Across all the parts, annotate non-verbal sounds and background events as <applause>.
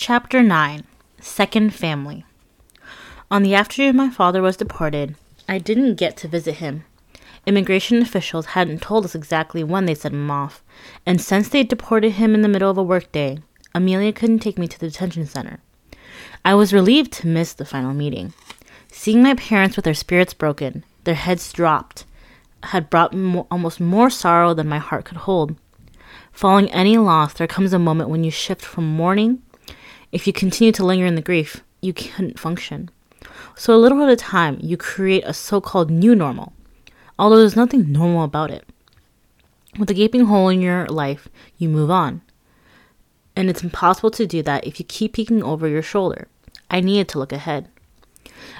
Chapter 9 Second Family On the afternoon my father was deported, I didn't get to visit him. Immigration officials hadn't told us exactly when they sent him off, and since they deported him in the middle of a workday, Amelia couldn't take me to the detention center. I was relieved to miss the final meeting. Seeing my parents with their spirits broken, their heads dropped, had brought mo- almost more sorrow than my heart could hold. Following any loss, there comes a moment when you shift from mourning if you continue to linger in the grief, you can't function. So, a little at a time, you create a so called new normal, although there's nothing normal about it. With a gaping hole in your life, you move on. And it's impossible to do that if you keep peeking over your shoulder. I needed to look ahead.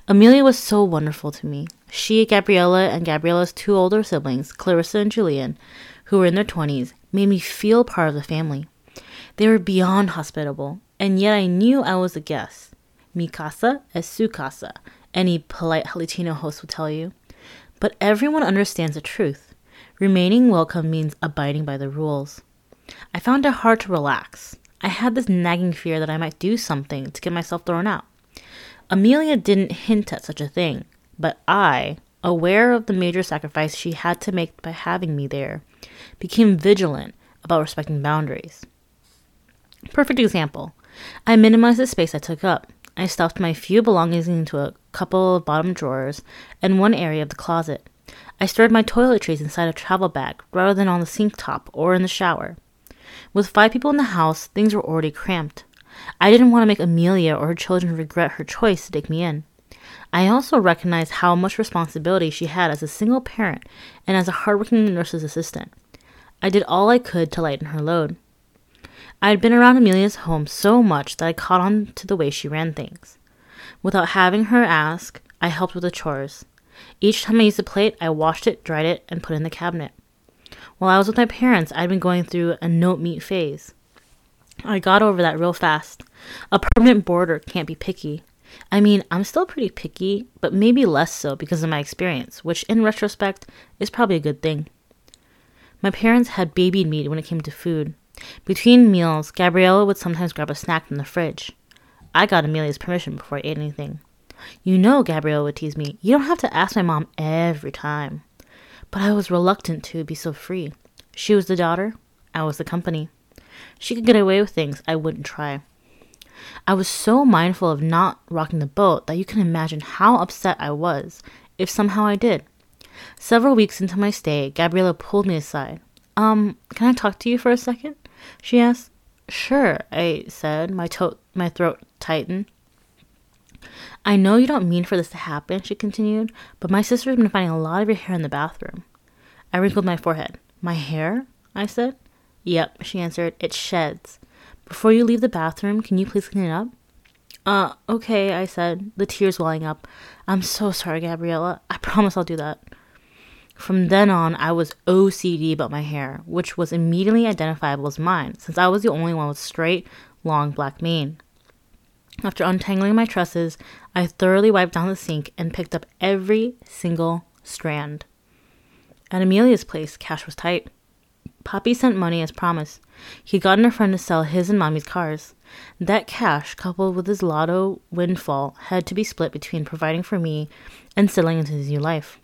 Amelia was so wonderful to me. She, Gabriella, and Gabriella's two older siblings, Clarissa and Julian, who were in their 20s, made me feel part of the family. They were beyond hospitable, and yet I knew I was a guest. Mi casa es su casa, any polite Latino host will tell you. But everyone understands the truth. Remaining welcome means abiding by the rules. I found it hard to relax. I had this nagging fear that I might do something to get myself thrown out. Amelia didn't hint at such a thing, but I, aware of the major sacrifice she had to make by having me there, became vigilant about respecting boundaries. Perfect example. I minimized the space I took up. I stuffed my few belongings into a couple of bottom drawers and one area of the closet. I stored my toiletries inside a travel bag rather than on the sink top or in the shower. With five people in the house, things were already cramped. I didn't want to make Amelia or her children regret her choice to take me in. I also recognized how much responsibility she had as a single parent and as a hardworking nurse's assistant. I did all I could to lighten her load. I had been around Amelia's home so much that I caught on to the way she ran things. Without having her ask, I helped with the chores. Each time I used a plate, I washed it, dried it, and put it in the cabinet. While I was with my parents, I'd been going through a note meat phase. I got over that real fast. A permanent boarder can't be picky. I mean, I'm still pretty picky, but maybe less so because of my experience, which in retrospect is probably a good thing. My parents had babied me when it came to food. Between meals, Gabriella would sometimes grab a snack from the fridge. I got Amelia's permission before I ate anything. You know, Gabriella would tease me, you don't have to ask my mom every time. But I was reluctant to be so free. She was the daughter, I was the company. She could get away with things I wouldn't try. I was so mindful of not rocking the boat that you can imagine how upset I was if somehow I did. Several weeks into my stay, Gabriella pulled me aside. Um, can I talk to you for a second? She asked. Sure, I said, my, to- my throat tightened. I know you don't mean for this to happen, she continued, but my sister's been finding a lot of your hair in the bathroom. I wrinkled my forehead. My hair? I said. Yep, she answered. It sheds. Before you leave the bathroom, can you please clean it up? Uh, okay, I said, the tears welling up. I'm so sorry, Gabriella. I promise I'll do that. From then on, I was OCD about my hair, which was immediately identifiable as mine, since I was the only one with straight, long black mane. After untangling my tresses, I thoroughly wiped down the sink and picked up every single strand. At Amelia's place, cash was tight. Poppy sent money as promised. He'd gotten a friend to sell his and Mommy's cars. That cash, coupled with his lotto windfall, had to be split between providing for me and settling into his new life.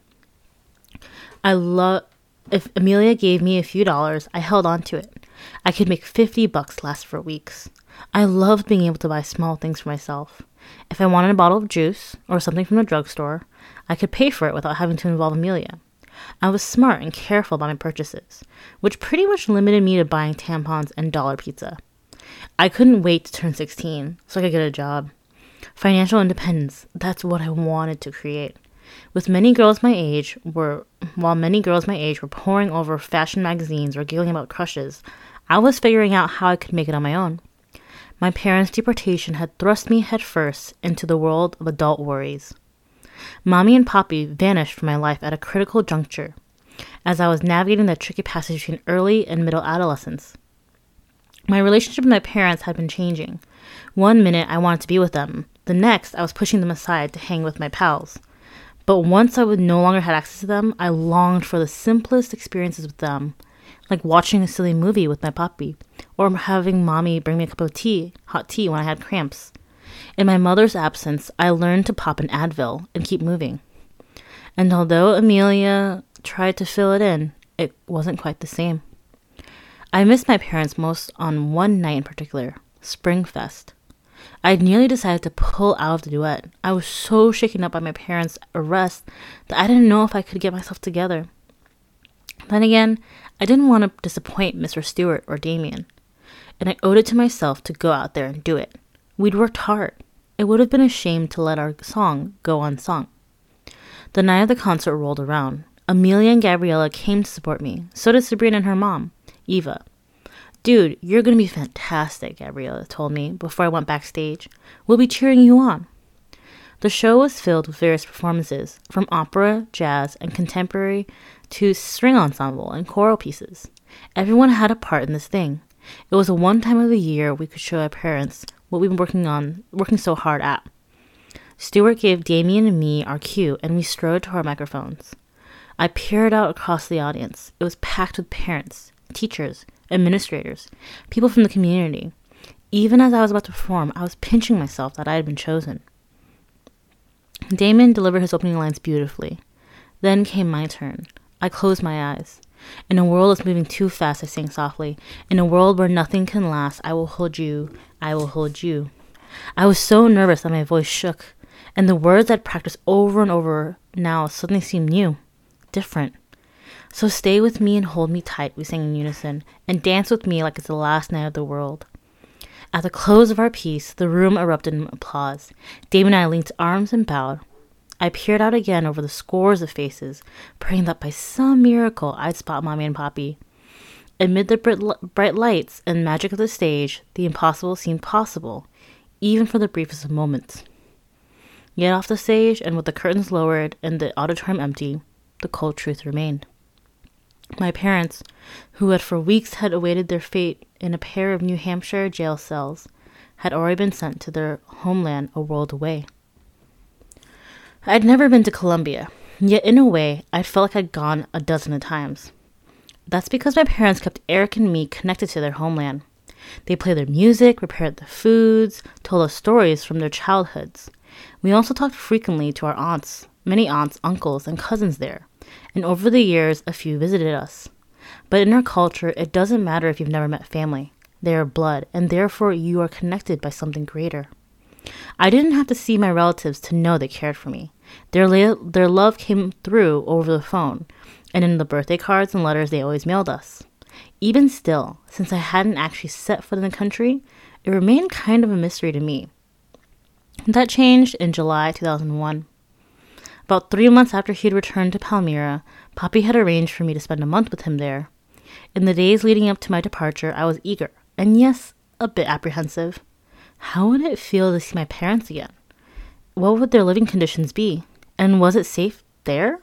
I love if Amelia gave me a few dollars, I held on to it. I could make 50 bucks last for weeks. I loved being able to buy small things for myself. If I wanted a bottle of juice or something from the drugstore, I could pay for it without having to involve Amelia. I was smart and careful about my purchases, which pretty much limited me to buying tampons and dollar pizza. I couldn't wait to turn 16 so I could get a job. Financial independence, that's what I wanted to create. With many girls my age were while many girls my age were poring over fashion magazines or giggling about crushes, I was figuring out how I could make it on my own. My parents' deportation had thrust me headfirst into the world of adult worries. Mommy and Poppy vanished from my life at a critical juncture as I was navigating the tricky passage between early and middle adolescence. My relationship with my parents had been changing. One minute I wanted to be with them, the next I was pushing them aside to hang with my pals. But once I would no longer had access to them, I longed for the simplest experiences with them like watching a silly movie with my puppy, or having mommy bring me a cup of tea, hot tea, when I had cramps. In my mother's absence, I learned to pop an Advil and keep moving. And although Amelia tried to fill it in, it wasn't quite the same. I missed my parents most on one night in particular, Springfest. I nearly decided to pull out of the duet. I was so shaken up by my parents' arrest that I didn't know if I could get myself together. Then again, I didn't want to disappoint Mr. Stewart or Damien, and I owed it to myself to go out there and do it. We'd worked hard. It would have been a shame to let our song go unsung. The night of the concert rolled around. Amelia and Gabriella came to support me. So did Sabrina and her mom, Eva. Dude, you're going to be fantastic, Gabriella told me before I went backstage. We'll be cheering you on. The show was filled with various performances, from opera, jazz, and contemporary to string ensemble and choral pieces. Everyone had a part in this thing. It was a one time of the year we could show our parents what we've been working on, working so hard at. Stewart gave Damien and me our cue, and we strode to our microphones. I peered out across the audience. It was packed with parents, teachers, administrators, people from the community. Even as I was about to perform, I was pinching myself that I had been chosen. Damon delivered his opening lines beautifully. Then came my turn. I closed my eyes. In a world that's moving too fast, I sang softly. In a world where nothing can last, I will hold you. I will hold you. I was so nervous that my voice shook, and the words I'd practiced over and over now suddenly seemed new, different. So stay with me and hold me tight, we sang in unison, and dance with me like it's the last night of the world. At the close of our piece, the room erupted in applause. Dave and I linked arms and bowed. I peered out again over the scores of faces, praying that by some miracle I'd spot Mommy and Poppy. Amid the bright lights and magic of the stage, the impossible seemed possible, even for the briefest of moments. Yet off the stage, and with the curtains lowered and the auditorium empty, the cold truth remained. My parents, who had for weeks had awaited their fate in a pair of New Hampshire jail cells, had already been sent to their homeland a world away. I'd never been to Colombia, yet in a way I felt like I'd gone a dozen times. That's because my parents kept Eric and me connected to their homeland. They played their music, prepared the foods, told us stories from their childhoods. We also talked frequently to our aunts, many aunts, uncles, and cousins there and over the years, a few visited us. But in our culture, it doesn't matter if you've never met family. They are blood, and therefore you are connected by something greater. I didn't have to see my relatives to know they cared for me. Their, la- their love came through over the phone and in the birthday cards and letters they always mailed us. Even still, since I hadn't actually set foot in the country, it remained kind of a mystery to me. That changed in July 2001. About three months after he had returned to Palmira, Poppy had arranged for me to spend a month with him there. In the days leading up to my departure, I was eager, and yes, a bit apprehensive. How would it feel to see my parents again? What would their living conditions be? And was it safe there?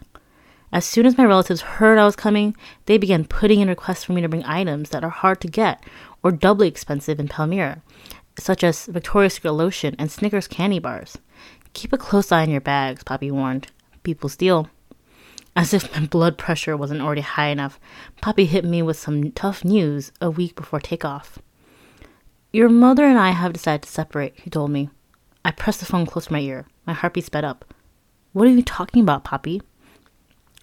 As soon as my relatives heard I was coming, they began putting in requests for me to bring items that are hard to get or doubly expensive in Palmira, such as Victoria's Secret lotion and Snickers candy bars. Keep a close eye on your bags, Poppy warned. People steal. As if my blood pressure wasn't already high enough, Poppy hit me with some tough news a week before takeoff. Your mother and I have decided to separate, he told me. I pressed the phone close to my ear. My heartbeat sped up. What are you talking about, Poppy?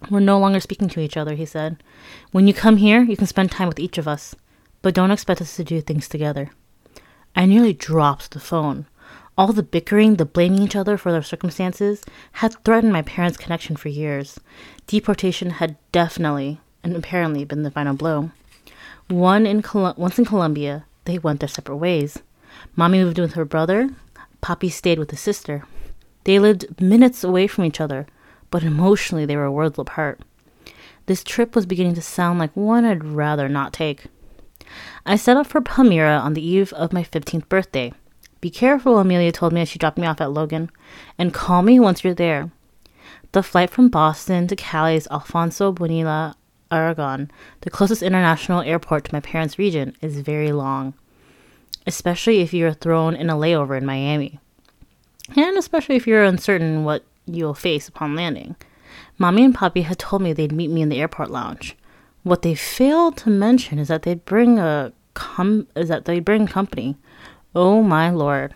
We're no longer speaking to each other, he said. When you come here, you can spend time with each of us, but don't expect us to do things together. I nearly dropped the phone. All the bickering, the blaming each other for their circumstances, had threatened my parents' connection for years. Deportation had definitely and apparently been the final blow. One in Col- once in Colombia, they went their separate ways. Mommy moved with her brother. Poppy stayed with his sister. They lived minutes away from each other, but emotionally they were worlds apart. This trip was beginning to sound like one I'd rather not take. I set off for Palmira on the eve of my 15th birthday. Be careful, Amelia told me as she dropped me off at Logan, and call me once you're there. The flight from Boston to Cali is Alfonso Bonilla, Aragon, the closest international airport to my parents' region, is very long, especially if you're thrown in a layover in Miami, and especially if you're uncertain what you'll face upon landing. Mommy and Poppy had told me they'd meet me in the airport lounge. What they failed to mention is that they'd bring a com- is that they'd bring company. Oh my lord.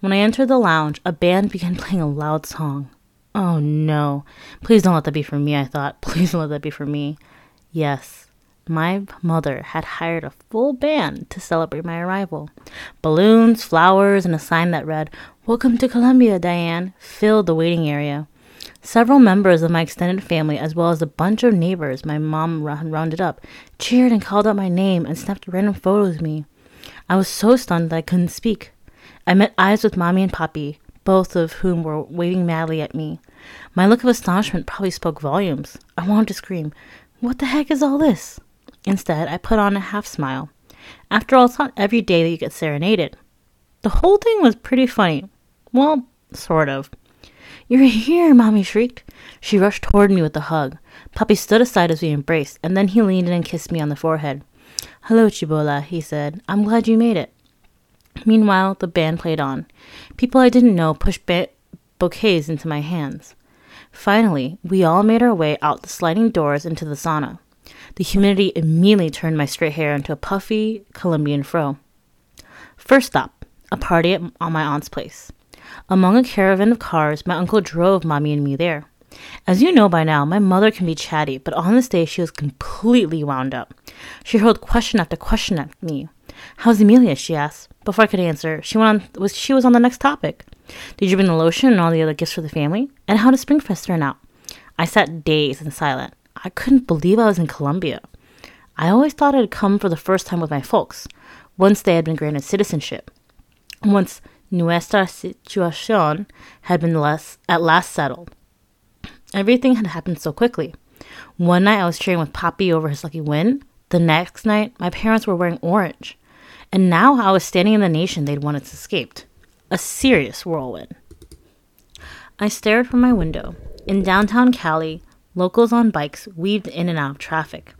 When I entered the lounge, a band began <laughs> playing a loud song. Oh no. Please don't let that be for me, I thought. <laughs> Please don't let that be for me. Yes, my mother had hired a full band to celebrate my arrival. Balloons, flowers, and a sign that read, Welcome to Colombia, Diane, filled the waiting area. Several members of my extended family, as well as a bunch of neighbors my mom rounded up, cheered and called out my name and snapped random photos of me. I was so stunned that I couldn't speak. I met eyes with Mommy and Poppy, both of whom were waving madly at me. My look of astonishment probably spoke volumes. I wanted to scream, What the heck is all this? Instead, I put on a half smile. After all, it's not every day that you get serenaded. The whole thing was pretty funny. Well, sort of. You're here, Mommy shrieked. She rushed toward me with a hug. Poppy stood aside as we embraced, and then he leaned in and kissed me on the forehead. Hello, Chibola, he said. I'm glad you made it. Meanwhile, the band played on. People I didn't know pushed ba- bouquets into my hands. Finally, we all made our way out the sliding doors into the sauna. The humidity immediately turned my straight hair into a puffy Colombian fro. First stop, a party at, on my aunt's place. Among a caravan of cars, my uncle drove Mommy and me there. As you know by now, my mother can be chatty, but on this day she was completely wound up. She hurled question after question at me. How's Emilia? she asked. Before I could answer, she went on was she was on the next topic. Did you bring the lotion and all the other gifts for the family? And how did Springfest turn out? I sat dazed and silent. I couldn't believe I was in Colombia. I always thought I'd come for the first time with my folks, once they had been granted citizenship. Once nuestra situación had been less, at last settled. Everything had happened so quickly. One night I was cheering with Poppy over his lucky win. The next night, my parents were wearing orange. And now I was standing in the nation they'd wanted escaped. A serious whirlwind. I stared from my window. In downtown Cali, locals on bikes weaved in and out of traffic.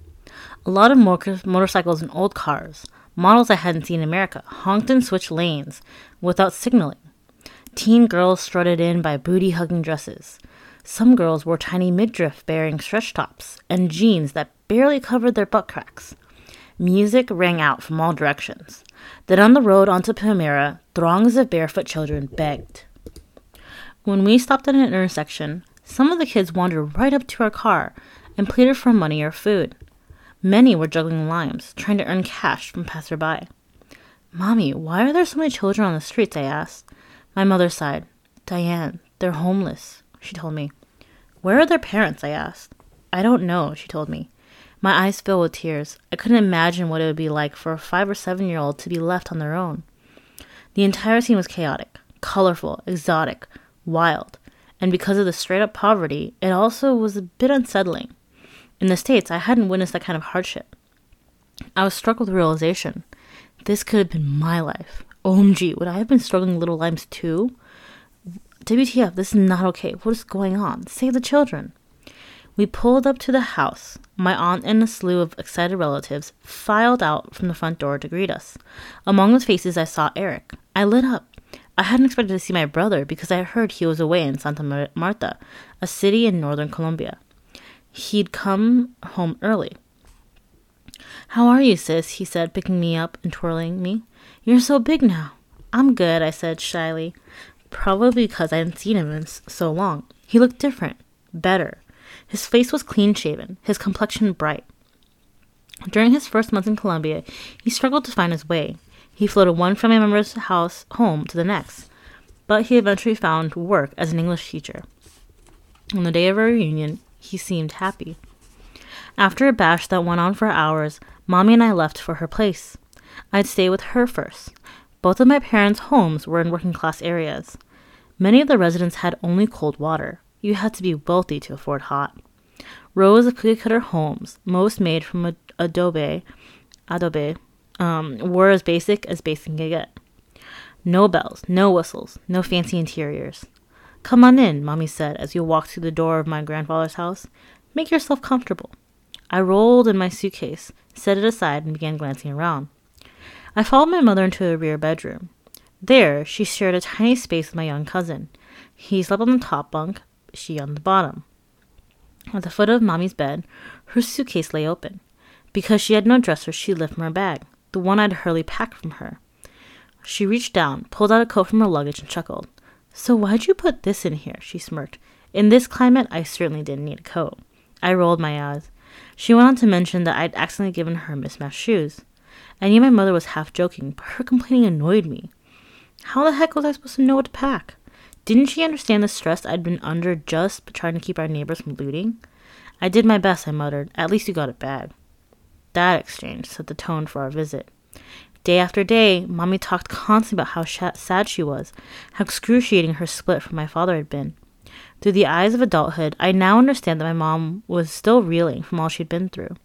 A lot of motorcycles and old cars, models I hadn't seen in America, honked and switched lanes without signaling. Teen girls strutted in by booty hugging dresses. Some girls wore tiny midriff bearing stretch tops and jeans that barely covered their butt cracks. Music rang out from all directions. Then on the road onto Palmira, throngs of barefoot children begged. When we stopped at an intersection, some of the kids wandered right up to our car and pleaded for money or food. Many were juggling limes, trying to earn cash from passerby. Mommy, why are there so many children on the streets? I asked. My mother sighed. Diane, they're homeless, she told me. Where are their parents? I asked. I don't know, she told me. My eyes filled with tears. I couldn't imagine what it would be like for a five or seven year old to be left on their own. The entire scene was chaotic, colorful, exotic, wild, and because of the straight up poverty, it also was a bit unsettling. In the States, I hadn't witnessed that kind of hardship. I was struck with the realization. This could have been my life. OMG, would I have been struggling little limes too? WTF, this is not okay. What is going on? Save the children. We pulled up to the house. My aunt and a slew of excited relatives filed out from the front door to greet us. Among the faces, I saw Eric. I lit up. I hadn't expected to see my brother because I heard he was away in Santa Marta, a city in northern Colombia. He'd come home early. How are you, sis? he said, picking me up and twirling me. You're so big now. I'm good, I said shyly, probably because I hadn't seen him in so long. He looked different, better. His face was clean shaven, his complexion bright. During his first months in Colombia, he struggled to find his way. He floated one family member's house home to the next, but he eventually found work as an English teacher. On the day of our reunion, he seemed happy. After a bash that went on for hours, Mommy and I left for her place. I'd stay with her first. Both of my parents' homes were in working class areas. Many of the residents had only cold water. You had to be wealthy to afford hot. Rows of cookie cutter homes, most made from adobe, adobe, um, were as basic as basic can get. No bells, no whistles, no fancy interiors. Come on in, Mommy said as we walked through the door of my grandfather's house. Make yourself comfortable. I rolled in my suitcase, set it aside, and began glancing around. I followed my mother into a rear bedroom. There, she shared a tiny space with my young cousin. He slept on the top bunk, she on the bottom. At the foot of Mommy's bed, her suitcase lay open. Because she had no dresser, she lifted from her bag, the one I'd hurriedly packed from her. She reached down, pulled out a coat from her luggage, and chuckled. So why'd you put this in here? She smirked. In this climate, I certainly didn't need a coat. I rolled my eyes. She went on to mention that I'd accidentally given her mismatched shoes. I knew my mother was half joking, but her complaining annoyed me. How the heck was I supposed to know what to pack? Didn't she understand the stress I'd been under just trying to keep our neighbors from looting? I did my best, I muttered. At least you got it back. That exchange set the tone for our visit. Day after day, Mommy talked constantly about how sh- sad she was, how excruciating her split from my father had been. Through the eyes of adulthood, I now understand that my mom was still reeling from all she'd been through.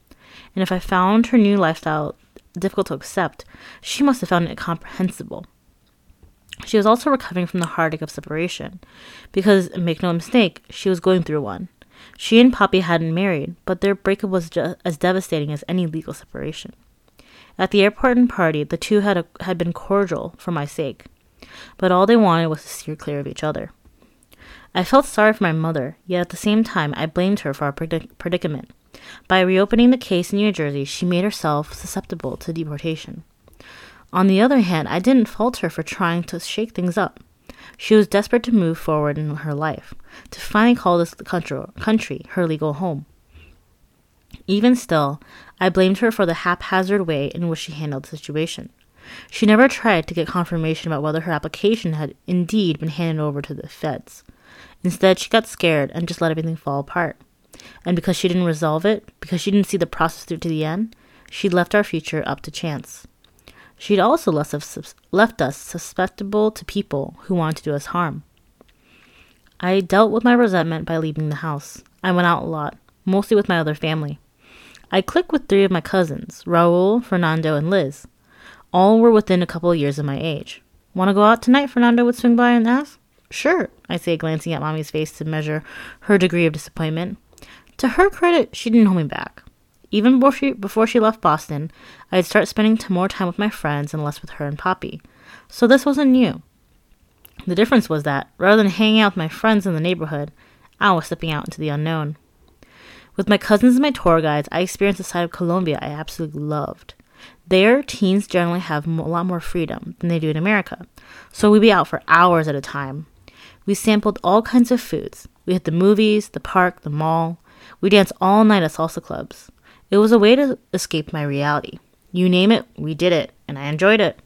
And if I found her new lifestyle difficult to accept, she must have found it incomprehensible. She was also recovering from the heartache of separation, because, make no mistake, she was going through one. She and Poppy hadn't married, but their breakup was just as devastating as any legal separation. At the airport and party, the two had, a, had been cordial for my sake, but all they wanted was to steer clear of each other. I felt sorry for my mother, yet at the same time I blamed her for our predic- predicament. By reopening the case in New Jersey, she made herself susceptible to deportation. On the other hand, I didn't fault her for trying to shake things up. She was desperate to move forward in her life, to finally call this country her legal home. Even still, I blamed her for the haphazard way in which she handled the situation. She never tried to get confirmation about whether her application had indeed been handed over to the feds. Instead, she got scared and just let everything fall apart. And because she didn't resolve it, because she didn't see the process through to the end, she left our future up to chance. She'd also left us, susceptible to people who wanted to do us harm. I dealt with my resentment by leaving the house. I went out a lot, mostly with my other family. I clicked with three of my cousins Raul, Fernando, and Liz. All were within a couple of years of my age. Want to go out tonight? Fernando would swing by and ask. Sure, I say, glancing at Mommy's face to measure her degree of disappointment. To her credit, she didn't hold me back. Even before she, before she left Boston, I'd start spending more time with my friends and less with her and Poppy. So this wasn't new. The difference was that, rather than hanging out with my friends in the neighborhood, I was stepping out into the unknown. With my cousins and my tour guides, I experienced a side of Colombia I absolutely loved. There, teens generally have a lot more freedom than they do in America, so we'd be out for hours at a time. We sampled all kinds of foods. We hit the movies, the park, the mall. We danced all night at salsa clubs. It was a way to escape my reality. You name it, we did it, and I enjoyed it.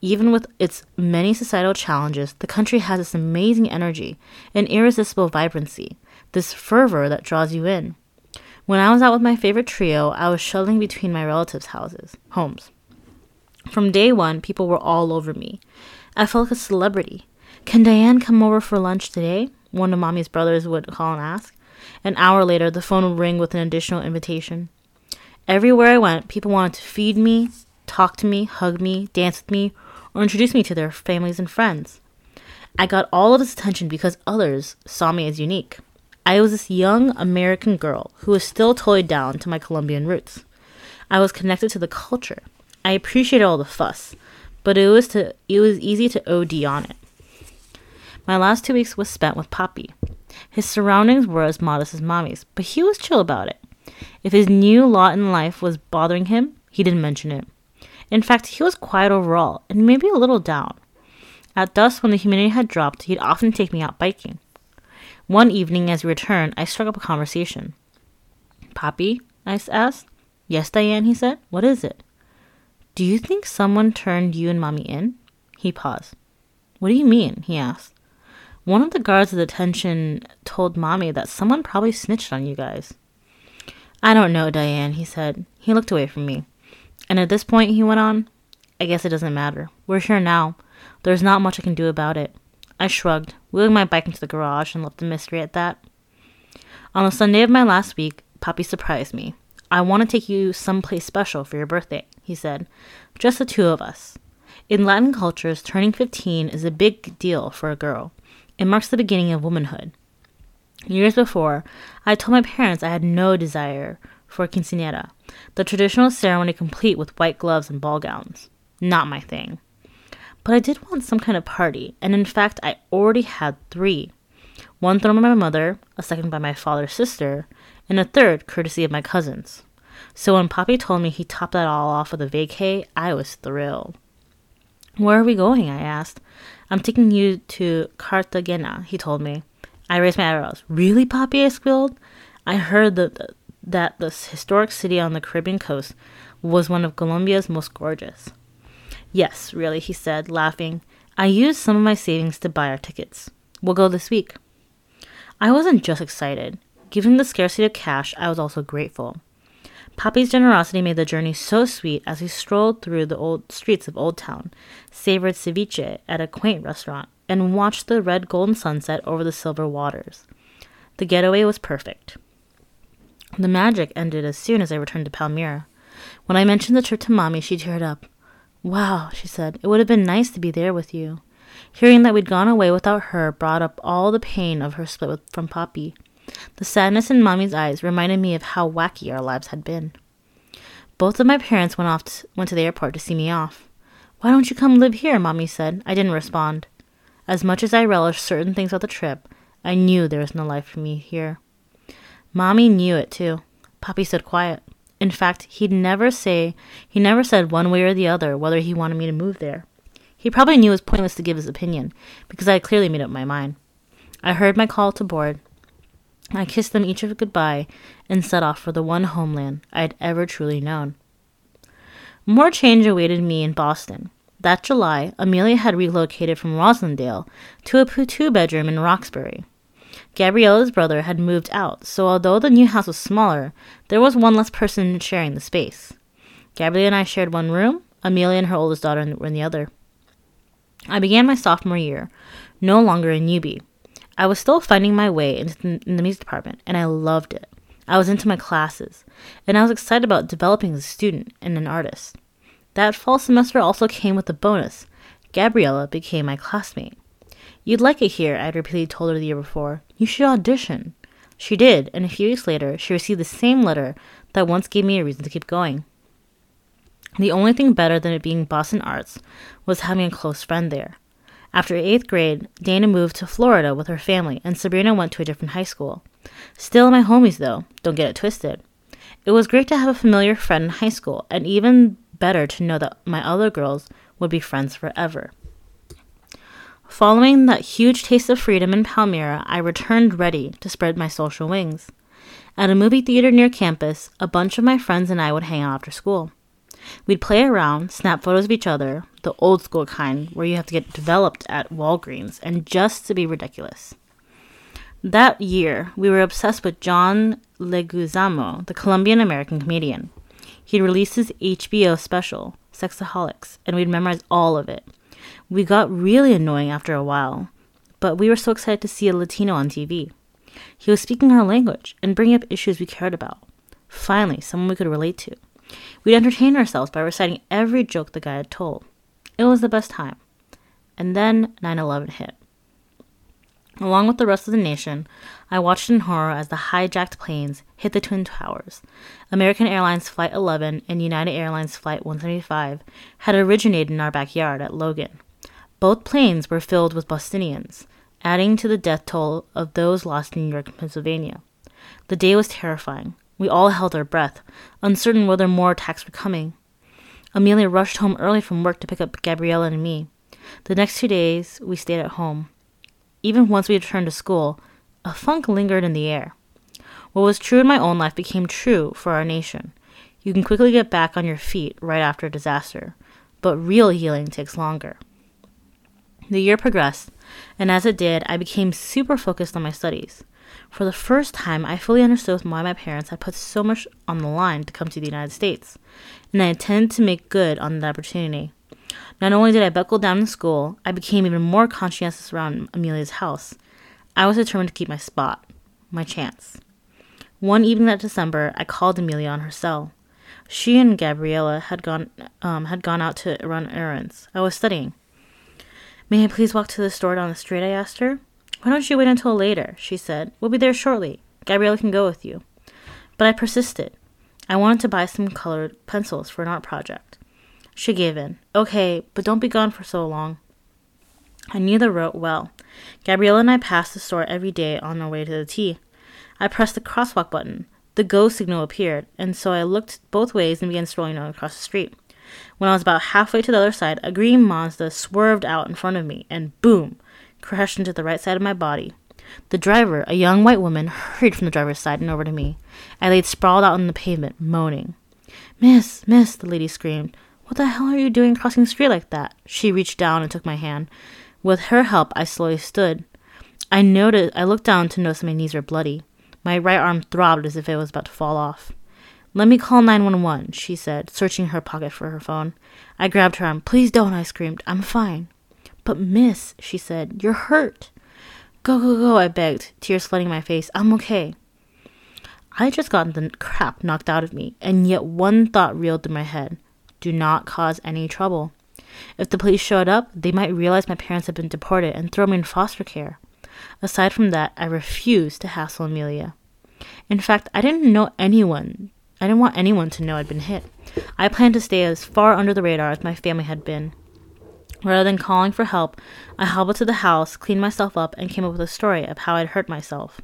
Even with its many societal challenges, the country has this amazing energy an irresistible vibrancy, this fervor that draws you in. When I was out with my favorite trio, I was shuttling between my relatives' houses, homes. From day one, people were all over me. I felt like a celebrity. Can Diane come over for lunch today? One of Mommy's brothers would call and ask. An hour later, the phone would ring with an additional invitation. Everywhere I went, people wanted to feed me, talk to me, hug me, dance with me, or introduce me to their families and friends. I got all of this attention because others saw me as unique. I was this young American girl who was still totally down to my Colombian roots. I was connected to the culture. I appreciated all the fuss, but it was to it was easy to OD on it. My last two weeks was spent with Poppy. His surroundings were as modest as mommy's, but he was chill about it. If his new lot in life was bothering him, he didn't mention it. In fact, he was quiet overall and maybe a little down. At dusk, when the humidity had dropped, he'd often take me out biking. One evening, as we returned, I struck up a conversation. Poppy? I asked. Yes, Diane, he said. What is it? Do you think someone turned you and Mommy in? He paused. What do you mean? he asked. One of the guards at the detention told Mommy that someone probably snitched on you guys. I don't know, Diane, he said. He looked away from me. And at this point, he went on, I guess it doesn't matter. We're here now. There's not much I can do about it. I shrugged, wheeling my bike into the garage, and left the mystery at that. On the Sunday of my last week, Poppy surprised me. I want to take you someplace special for your birthday, he said. Just the two of us. In Latin cultures, turning 15 is a big deal for a girl. It marks the beginning of womanhood. Years before, I told my parents I had no desire for quinceanera, the traditional ceremony complete with white gloves and ball gowns. Not my thing. But I did want some kind of party, and in fact, I already had three. one thrown by my mother, a second by my father's sister, and a third courtesy of my cousins. So when Poppy told me he topped that all off with a vacay, I was thrilled. Where are we going? I asked. I'm taking you to Cartagena, he told me. I raised my eyebrows. Really, Poppy? I squealed. I heard that, that this historic city on the Caribbean coast was one of Colombia's most gorgeous. Yes, really, he said, laughing. I used some of my savings to buy our tickets. We'll go this week. I wasn't just excited. Given the scarcity of cash, I was also grateful. Poppy's generosity made the journey so sweet as we strolled through the old streets of Old Town, savored ceviche at a quaint restaurant, and watched the red golden sunset over the silver waters. The getaway was perfect. The magic ended as soon as I returned to Palmira. When I mentioned the trip to Mommy, she teared up. Wow, she said, it would have been nice to be there with you. Hearing that we'd gone away without her brought up all the pain of her split with, from Poppy. The sadness in Mommy's eyes reminded me of how wacky our lives had been. Both of my parents went off to, went to the airport to see me off. Why don't you come live here? Mommy said. I didn't respond. As much as I relished certain things about the trip, I knew there was no life for me here. Mommy knew it too. Poppy stood quiet. In fact, he'd never say he never said one way or the other whether he wanted me to move there. He probably knew it was pointless to give his opinion, because I had clearly made up my mind. I heard my call to board, I kissed them each a goodbye and set off for the one homeland I had ever truly known. More change awaited me in Boston. That July, Amelia had relocated from Roslindale to a two bedroom in Roxbury. Gabriella's brother had moved out, so although the new house was smaller, there was one less person sharing the space. Gabriella and I shared one room, Amelia and her oldest daughter were in the other. I began my sophomore year, no longer a newbie. I was still finding my way into the, in the music department, and I loved it. I was into my classes, and I was excited about developing as a student and an artist. That fall semester also came with a bonus. Gabriella became my classmate. You'd like it here, I'd repeatedly told her the year before. You should audition. She did, and a few weeks later, she received the same letter that once gave me a reason to keep going. The only thing better than it being Boston Arts was having a close friend there. After eighth grade, Dana moved to Florida with her family, and Sabrina went to a different high school. Still my homies, though, don't get it twisted. It was great to have a familiar friend in high school, and even better to know that my other girls would be friends forever. Following that huge taste of freedom in Palmira, I returned ready to spread my social wings. At a movie theater near campus, a bunch of my friends and I would hang out after school. We'd play around, snap photos of each other, the old school kind where you have to get developed at Walgreens, and just to be ridiculous. That year, we were obsessed with John Leguizamo, the Colombian American comedian. He'd released his HBO special, Sexaholix, and we'd memorize all of it. We got really annoying after a while, but we were so excited to see a Latino on TV. He was speaking our language and bringing up issues we cared about. Finally, someone we could relate to. We'd entertain ourselves by reciting every joke the guy had told. It was the best time. And then 9 11 hit. Along with the rest of the nation, I watched in horror as the hijacked planes hit the Twin Towers. American Airlines Flight 11 and United Airlines Flight 175 had originated in our backyard at Logan. Both planes were filled with Bostonians, adding to the death toll of those lost in New York and Pennsylvania. The day was terrifying. We all held our breath, uncertain whether more attacks were coming. Amelia rushed home early from work to pick up Gabriella and me. The next two days, we stayed at home. Even once we returned to school, a funk lingered in the air. What was true in my own life became true for our nation. You can quickly get back on your feet right after a disaster, but real healing takes longer. The year progressed, and as it did, I became super focused on my studies. For the first time, I fully understood why my parents had put so much on the line to come to the United States, and I intended to make good on that opportunity. Not only did I buckle down in school, I became even more conscientious around Amelia's house. I was determined to keep my spot, my chance. One evening that December, I called Amelia on her cell. She and Gabriella had gone um, had gone out to run errands. I was studying. May I please walk to the store down the street? I asked her. Why don't you wait until later? she said. We'll be there shortly. Gabrielle can go with you. But I persisted. I wanted to buy some colored pencils for an art project. She gave in. Okay, but don't be gone for so long. I knew the route well. Gabriella and I passed the store every day on our way to the T. I pressed the crosswalk button. The go signal appeared, and so I looked both ways and began strolling across the street. When I was about halfway to the other side, a green Mazda swerved out in front of me and boom, crashed into the right side of my body. The driver, a young white woman, hurried from the driver's side and over to me. I laid sprawled out on the pavement, moaning. Miss, miss, the lady screamed. What the hell are you doing crossing the street like that? She reached down and took my hand. With her help, I slowly stood. I noticed I looked down to notice my knees were bloody. My right arm throbbed as if it was about to fall off. Let me call 911, she said, searching her pocket for her phone. I grabbed her arm. Please don't, I screamed. I'm fine. But, miss, she said, you're hurt. Go, go, go, I begged, tears flooding my face. I'm okay. I just gotten the crap knocked out of me, and yet one thought reeled through my head do not cause any trouble. If the police showed up, they might realize my parents had been deported and throw me in foster care. Aside from that, I refused to hassle Amelia. In fact, I didn't know anyone. I didn't want anyone to know I'd been hit. I planned to stay as far under the radar as my family had been. Rather than calling for help, I hobbled to the house, cleaned myself up, and came up with a story of how I'd hurt myself.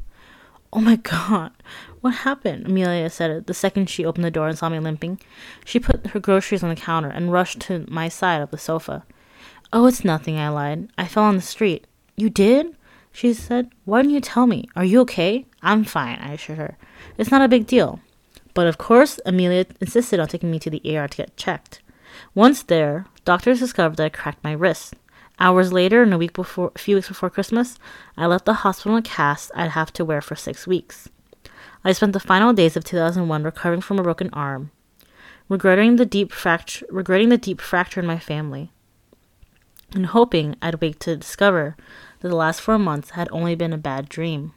Oh my god, what happened? Amelia said the second she opened the door and saw me limping. She put her groceries on the counter and rushed to my side of the sofa. Oh, it's nothing, I lied. I fell on the street. You did? She said. Why didn't you tell me? Are you okay? I'm fine, I assured her. It's not a big deal. But of course, Amelia insisted on taking me to the ER to get checked. Once there, doctors discovered that I cracked my wrist. Hours later, and a week before, a few weeks before Christmas, I left the hospital in a cast I'd have to wear for six weeks. I spent the final days of 2001 recovering from a broken arm, regretting the deep fracture, regretting the deep fracture in my family, and hoping I'd wake to discover that the last four months had only been a bad dream.